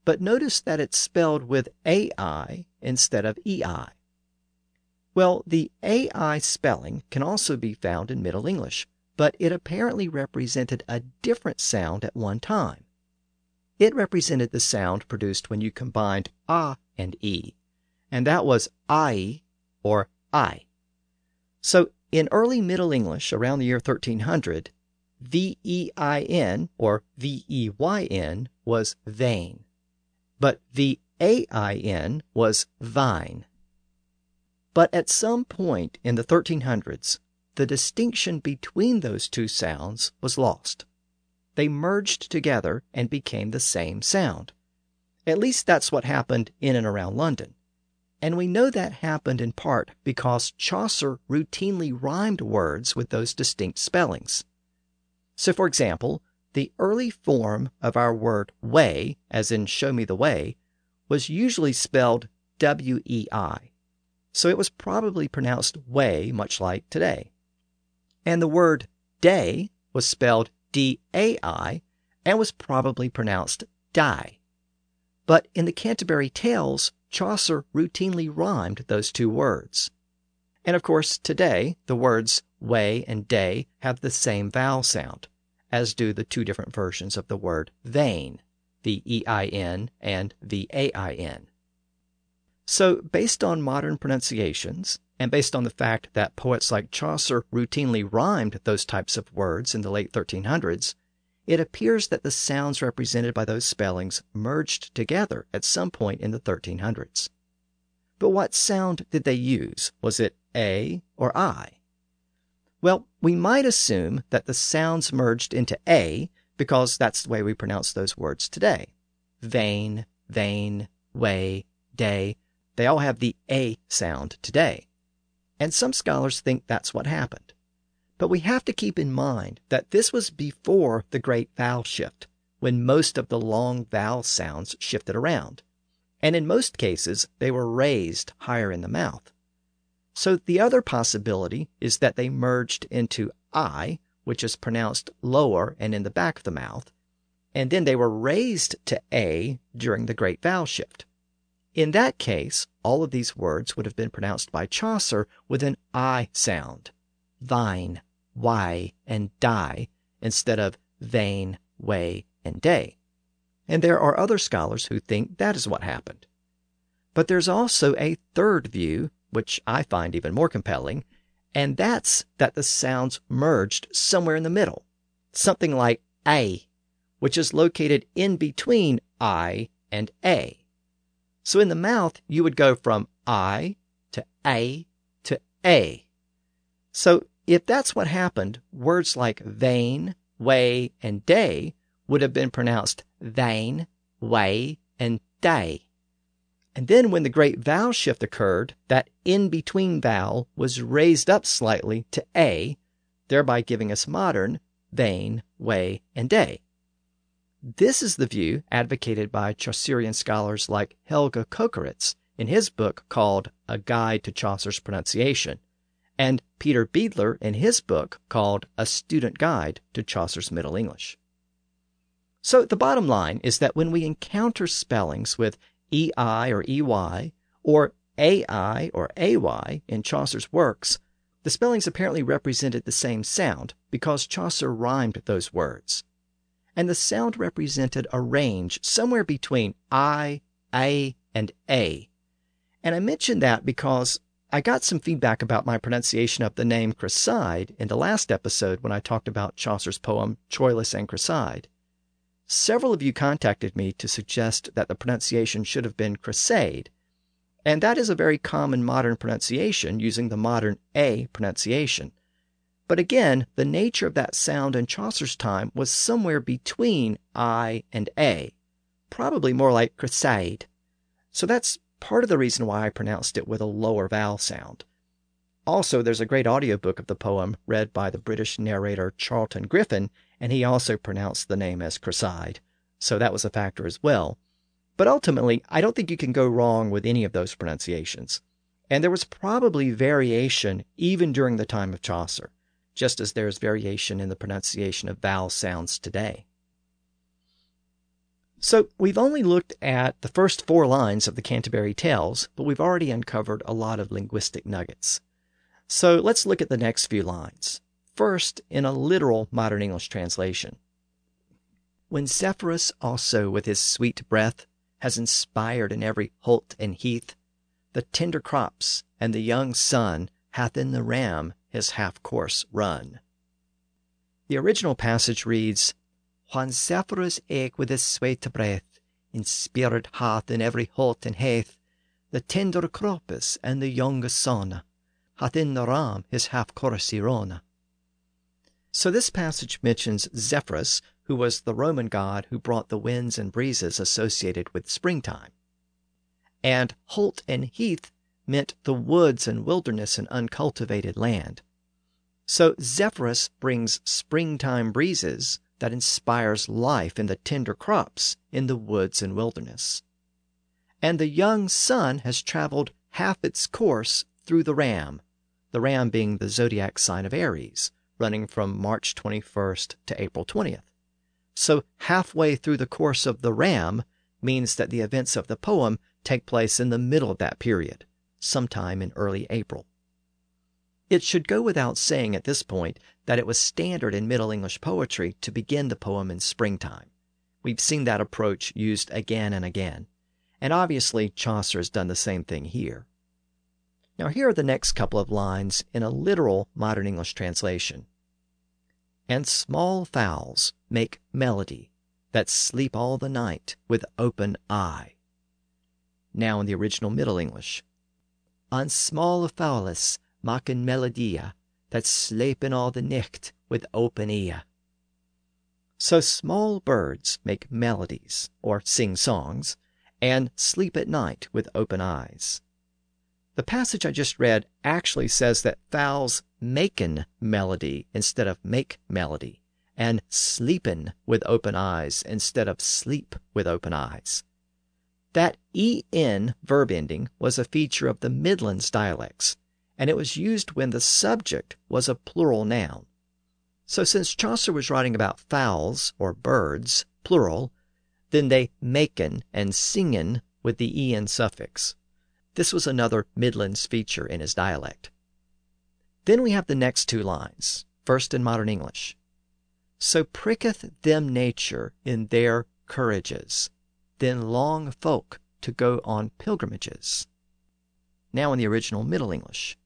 But notice that it's spelled with AI instead of EI. Well, the AI spelling can also be found in Middle English, but it apparently represented a different sound at one time. It represented the sound produced when you combined a and e, and that was I or I. So in early Middle English around the year 1300, V-E-I-N or V-E-Y-N was vain, but V-A-I-N was vine. But at some point in the 1300s, the distinction between those two sounds was lost. They merged together and became the same sound. At least that's what happened in and around London. And we know that happened in part because Chaucer routinely rhymed words with those distinct spellings. So, for example, the early form of our word way, as in show me the way, was usually spelled W E I. So it was probably pronounced way, much like today. And the word day was spelled D A I and was probably pronounced die. But in the Canterbury Tales, Chaucer routinely rhymed those two words. And of course, today, the words way and day have the same vowel sound, as do the two different versions of the word vein, the E-I-N and the A-I-N. So, based on modern pronunciations, and based on the fact that poets like Chaucer routinely rhymed those types of words in the late 1300s, it appears that the sounds represented by those spellings merged together at some point in the 1300s. But what sound did they use? Was it A or I? Well, we might assume that the sounds merged into A because that's the way we pronounce those words today. Vain, vain, way, day, they all have the A sound today. And some scholars think that's what happened. But we have to keep in mind that this was before the great vowel shift, when most of the long vowel sounds shifted around. And in most cases, they were raised higher in the mouth. So the other possibility is that they merged into I, which is pronounced lower and in the back of the mouth, and then they were raised to A during the great vowel shift. In that case, all of these words would have been pronounced by Chaucer with an I sound thine, why, and die instead of vain, way, and day. And there are other scholars who think that is what happened. But there's also a third view, which I find even more compelling, and that's that the sounds merged somewhere in the middle, something like A, which is located in between I and A. So in the mouth, you would go from I to A to A. So if that's what happened, words like vain, way, and day would have been pronounced vain, way, and day. And then when the great vowel shift occurred, that in between vowel was raised up slightly to A, thereby giving us modern vain, way, and day. This is the view advocated by Chaucerian scholars like Helge Kökeritz in his book called A Guide to Chaucer's Pronunciation, and Peter Beidler in his book called A Student Guide to Chaucer's Middle English. So the bottom line is that when we encounter spellings with EI or EY or AI or AY in Chaucer's works, the spellings apparently represented the same sound because Chaucer rhymed those words. And the sound represented a range somewhere between I, A, and A. And I mention that because I got some feedback about my pronunciation of the name Creside in the last episode when I talked about Chaucer's poem Troilus and Criseyde. Several of you contacted me to suggest that the pronunciation should have been Cresade, and that is a very common modern pronunciation using the modern A pronunciation. But again, the nature of that sound in Chaucer's time was somewhere between I and A, probably more like Cresade. So that's part of the reason why I pronounced it with a lower vowel sound. Also, there's a great audiobook of the poem read by the British narrator Charlton Griffin, and he also pronounced the name as Creside, so that was a factor as well. But ultimately, I don't think you can go wrong with any of those pronunciations. And there was probably variation even during the time of Chaucer, just as there's variation in the pronunciation of vowel sounds today. So we've only looked at the first four lines of the Canterbury Tales, but we've already uncovered a lot of linguistic nuggets. So let's look at the next few lines. First, in a literal modern English translation. When Zephyrus also with his sweet breath has inspired in every holt and heath, the tender crops and the young sun hath in the ram his half course run. The original passage reads, When Zephyrus eke with his sweet breath inspired hath in every holt and heath, the tender crops and the young sun hath in the ram his half course run. So this passage mentions Zephyrus, who was the Roman god who brought the winds and breezes associated with springtime. And holt and heath meant the woods and wilderness and uncultivated land. So Zephyrus brings springtime breezes that inspires life in the tender crops in the woods and wilderness. And the young sun has traveled half its course through the ram, the ram being the zodiac sign of Aries, running from March 21st to April 20th. So halfway through the course of the ram means that the events of the poem take place in the middle of that period, sometime in early April. It should go without saying at this point that it was standard in Middle English poetry to begin the poem in springtime. We've seen that approach used again and again, and obviously Chaucer has done the same thing here. Now, here are the next couple of lines in a literal modern English translation. And small fowls make melody that sleep all the night with open eye. Now in the original Middle English. On small fowles maken melodia that slepen all the nicht with open ear. So small birds make melodies, or sing songs, and sleep at night with open eyes. The passage I just read actually says that fowls maken melody instead of make melody, and sleepin with open eyes instead of sleep with open eyes. That en verb ending was a feature of the Midlands dialects, and it was used when the subject was a plural noun. So since Chaucer was writing about fowls or birds, plural, then they maken and singin with the en suffix. This was another Midlands feature in his dialect. Then we have the next two lines, first in modern English. So pricketh them nature in their courages, then long folk to go on pilgrimages. Now in the original Middle English.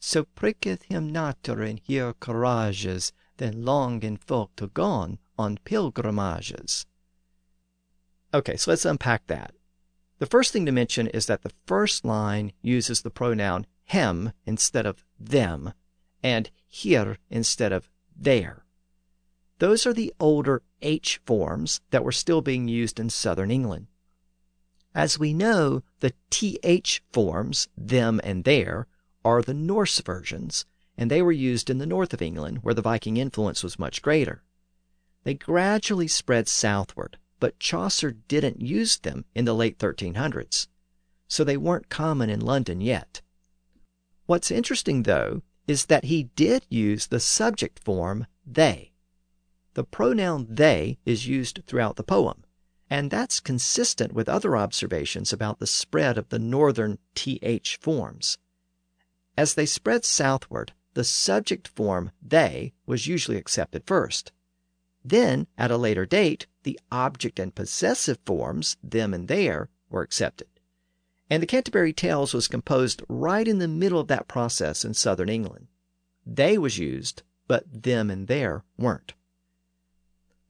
So pricketh him nature in her courages, then long in folk to go on pilgrimages. Okay, so let's unpack that. The first thing to mention is that the first line uses the pronoun hem instead of them, and here instead of there. Those are the older H forms that were still being used in southern England. As we know, the TH forms, them and there, are the Norse versions, and they were used in the north of England where the Viking influence was much greater. They gradually spread southward, but Chaucer didn't use them in the late 1300s, so they weren't common in London yet. What's interesting, though, is that he did use the subject form they. The pronoun they is used throughout the poem, and that's consistent with other observations about the spread of the northern th forms. As they spread southward, the subject form they was usually accepted first. Then, at a later date, the object and possessive forms, them and their, were accepted. And the Canterbury Tales was composed right in the middle of that process in southern England. They was used, but them and their weren't.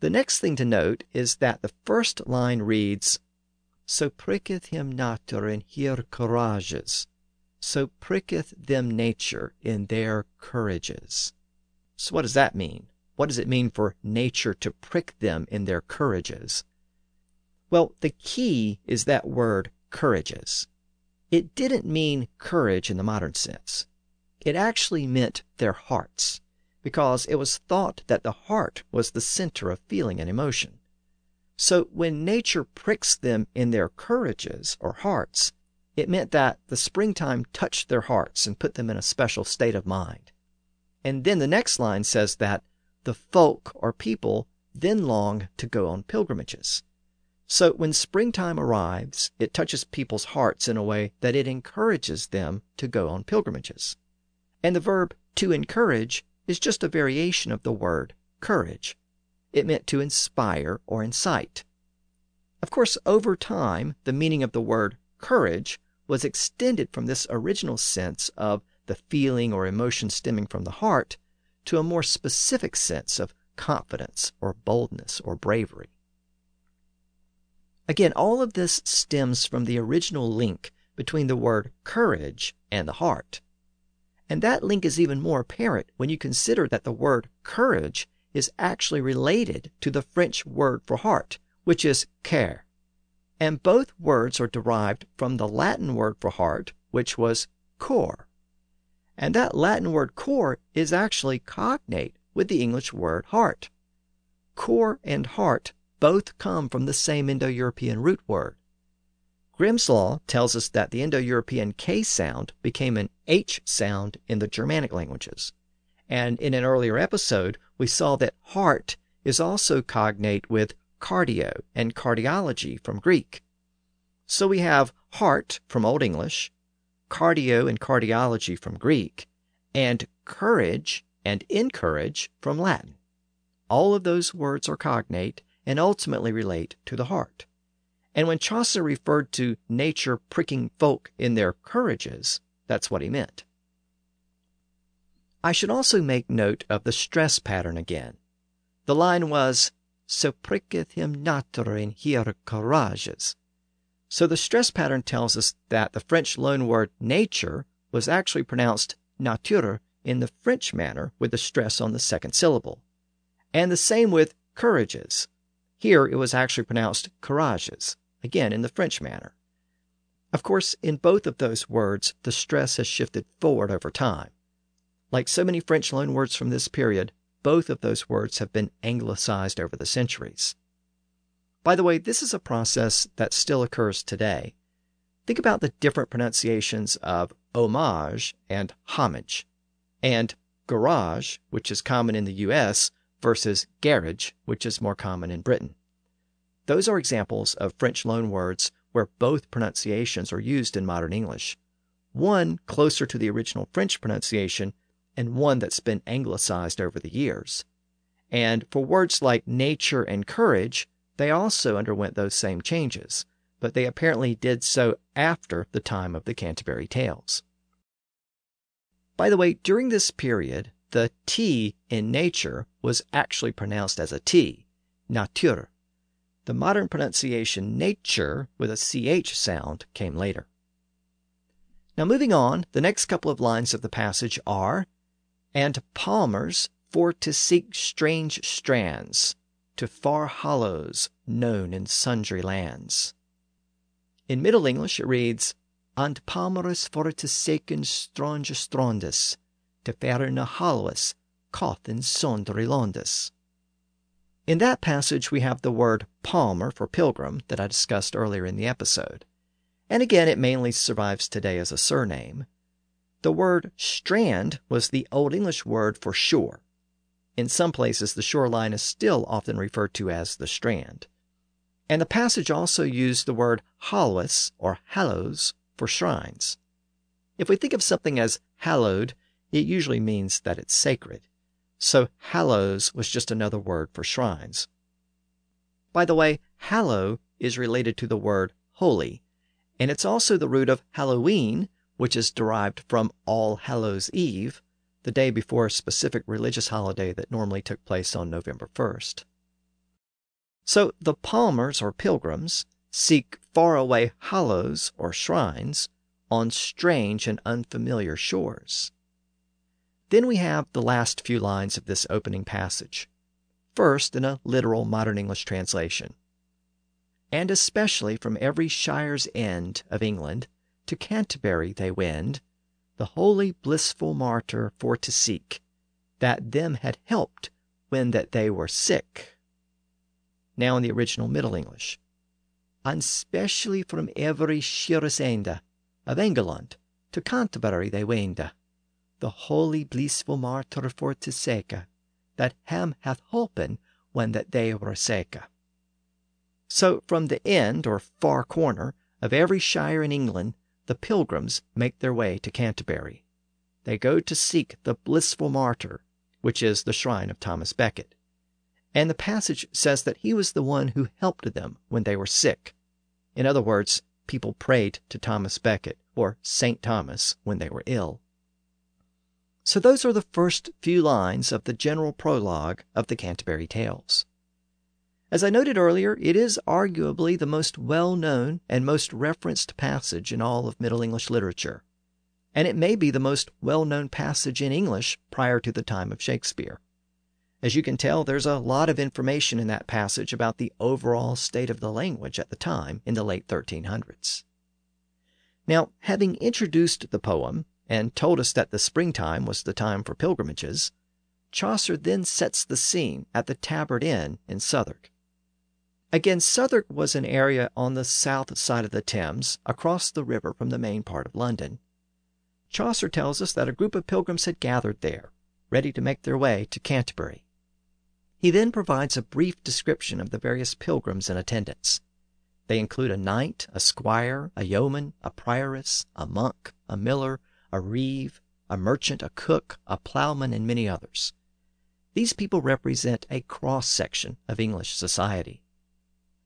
The next thing to note is that the first line reads, So pricketh him nature in her courages. So pricketh them nature in their courages. So what does that mean? What does it mean for nature to prick them in their courages? Well, the key is that word courages. It didn't mean courage in the modern sense. It actually meant their hearts, because it was thought that the heart was the center of feeling and emotion. So when nature pricks them in their courages or hearts, It meant that the springtime touched their hearts and put them in a special state of mind. And then the next line says that the folk or people then long to go on pilgrimages. So when springtime arrives, it touches people's hearts in a way that it encourages them to go on pilgrimages. And the verb to encourage is just a variation of the word courage. It meant to inspire or incite. Of course, over time, the meaning of the word courage was extended from this original sense of the feeling or emotion stemming from the heart to a more specific sense of confidence or boldness or bravery. Again, all of this stems from the original link between the word courage and the heart. And that link is even more apparent when you consider that the word courage is actually related to the French word for heart, which is cœur. And both words are derived from the Latin word for heart, which was cor. And that Latin word cor is actually cognate with the English word heart. Cor and heart both come from the same Indo European root word. Grimm's Law tells us that the Indo European K sound became an H sound in the Germanic languages. And in an earlier episode, we saw that heart is also cognate with cardio and cardiology from Greek. So we have heart from Old English, cardio and cardiology from Greek, and courage and encourage from Latin. All of those words are cognate and ultimately relate to the heart. And when Chaucer referred to nature pricking folk in their courages, that's what he meant. I should also make note of the stress pattern again. The line was, So pricketh him nature in her courages. So the stress pattern tells us that the French loanword nature was actually pronounced nature in the French manner with the stress on the second syllable. And the same with courages. Here it was actually pronounced courages, again in the French manner. Of course, in both of those words, the stress has shifted forward over time. Like so many French loanwords from this period, both of those words have been anglicized over the centuries. By the way, this is a process that still occurs today. Think about the different pronunciations of homage and homage, and garage, which is common in the US, versus garage, which is more common in Britain. Those are examples of French loanwords where both pronunciations are used in modern English. One closer to the original French pronunciation and one that's been anglicized over the years. And for words like nature and courage, they also underwent those same changes, but they apparently did so after the time of the Canterbury Tales. By the way, during this period, the T in nature was actually pronounced as a T, natur. The modern pronunciation nature with a CH sound came later. Now, moving on, the next couple of lines of the passage are and palmers for to seek strange strands to far hollows known in sundry lands. In Middle English it reads, And palmers for to seeken strange strandes to ferne hollows caught in sundry landes. In that passage, we have the word palmer for pilgrim that I discussed earlier in the episode. And again, it mainly survives today as a surname. The word strand was the Old English word for shore. In some places, the shoreline is still often referred to as the strand. And the passage also used the word hallows or hallows for shrines. If we think of something as hallowed, it usually means that it's sacred. So hallows was just another word for shrines. By the way, hallow is related to the word holy, and it's also the root of Halloween, which is derived from All Hallows Eve, the day before a specific religious holiday that normally took place on November 1st. So the palmers or pilgrims seek faraway hollows or shrines on strange and unfamiliar shores. Then we have the last few lines of this opening passage. First, in a literal modern English translation. And especially from every shire's end of England to Canterbury they wend, the holy blissful martyr for to seek, that them had helped when that they were sick. Now in the original Middle English. And specially from every shire's ende of England, to Canterbury they wende, the holy blissful martyr for to sake, that hem hath holpen when that they were sake. So from the end or far corner of every shire in England the pilgrims make their way to Canterbury. They go to seek the blissful martyr, which is the shrine of Thomas Becket. And the passage says that he was the one who helped them when they were sick. In other words, people prayed to Thomas Becket, or St. Thomas, when they were ill. So those are the first few lines of the general prologue of the Canterbury Tales. As I noted earlier, it is arguably the most well known and most referenced passage in all of Middle English literature, and it may be the most well known passage in English prior to the time of Shakespeare. As you can tell, there's a lot of information in that passage about the overall state of the language at the time in the late 1300s. Now, having introduced the poem and told us that the springtime was the time for pilgrimages, Chaucer then sets the scene at the Tabard Inn in Southwark. Again, Southwark was an area on the south side of the Thames, across the river from the main part of London. Chaucer tells us that a group of pilgrims had gathered there, ready to make their way to Canterbury. He then provides a brief description of the various pilgrims in attendance. They include a knight, a squire, a yeoman, a prioress, a monk, a miller, a reeve, a merchant, a cook, a plowman, and many others. These people represent a cross section of English society.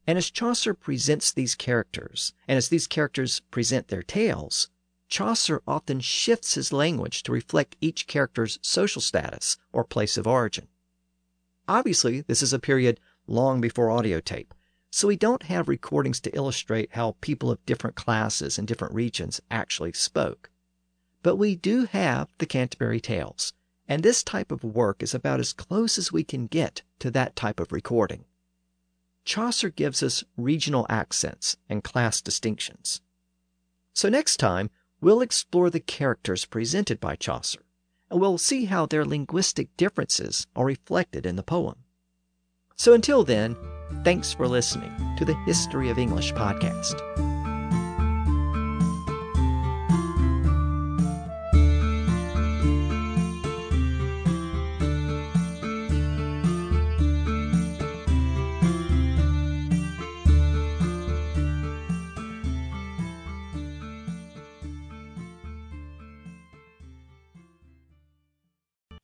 And as Chaucer presents these characters, and as these characters present their tales, Chaucer often shifts his language to reflect each character's social status or place of origin. Obviously, this is a period long before audio tape, so we don't have recordings to illustrate how people of different classes and different regions actually spoke. But we do have the Canterbury Tales, and this type of work is about as close as we can get to that type of recording. Chaucer gives us regional accents and class distinctions. So next time, we'll explore the characters presented by Chaucer, and we'll see how their linguistic differences are reflected in the poem. So until then, thanks for listening to the History of English podcast.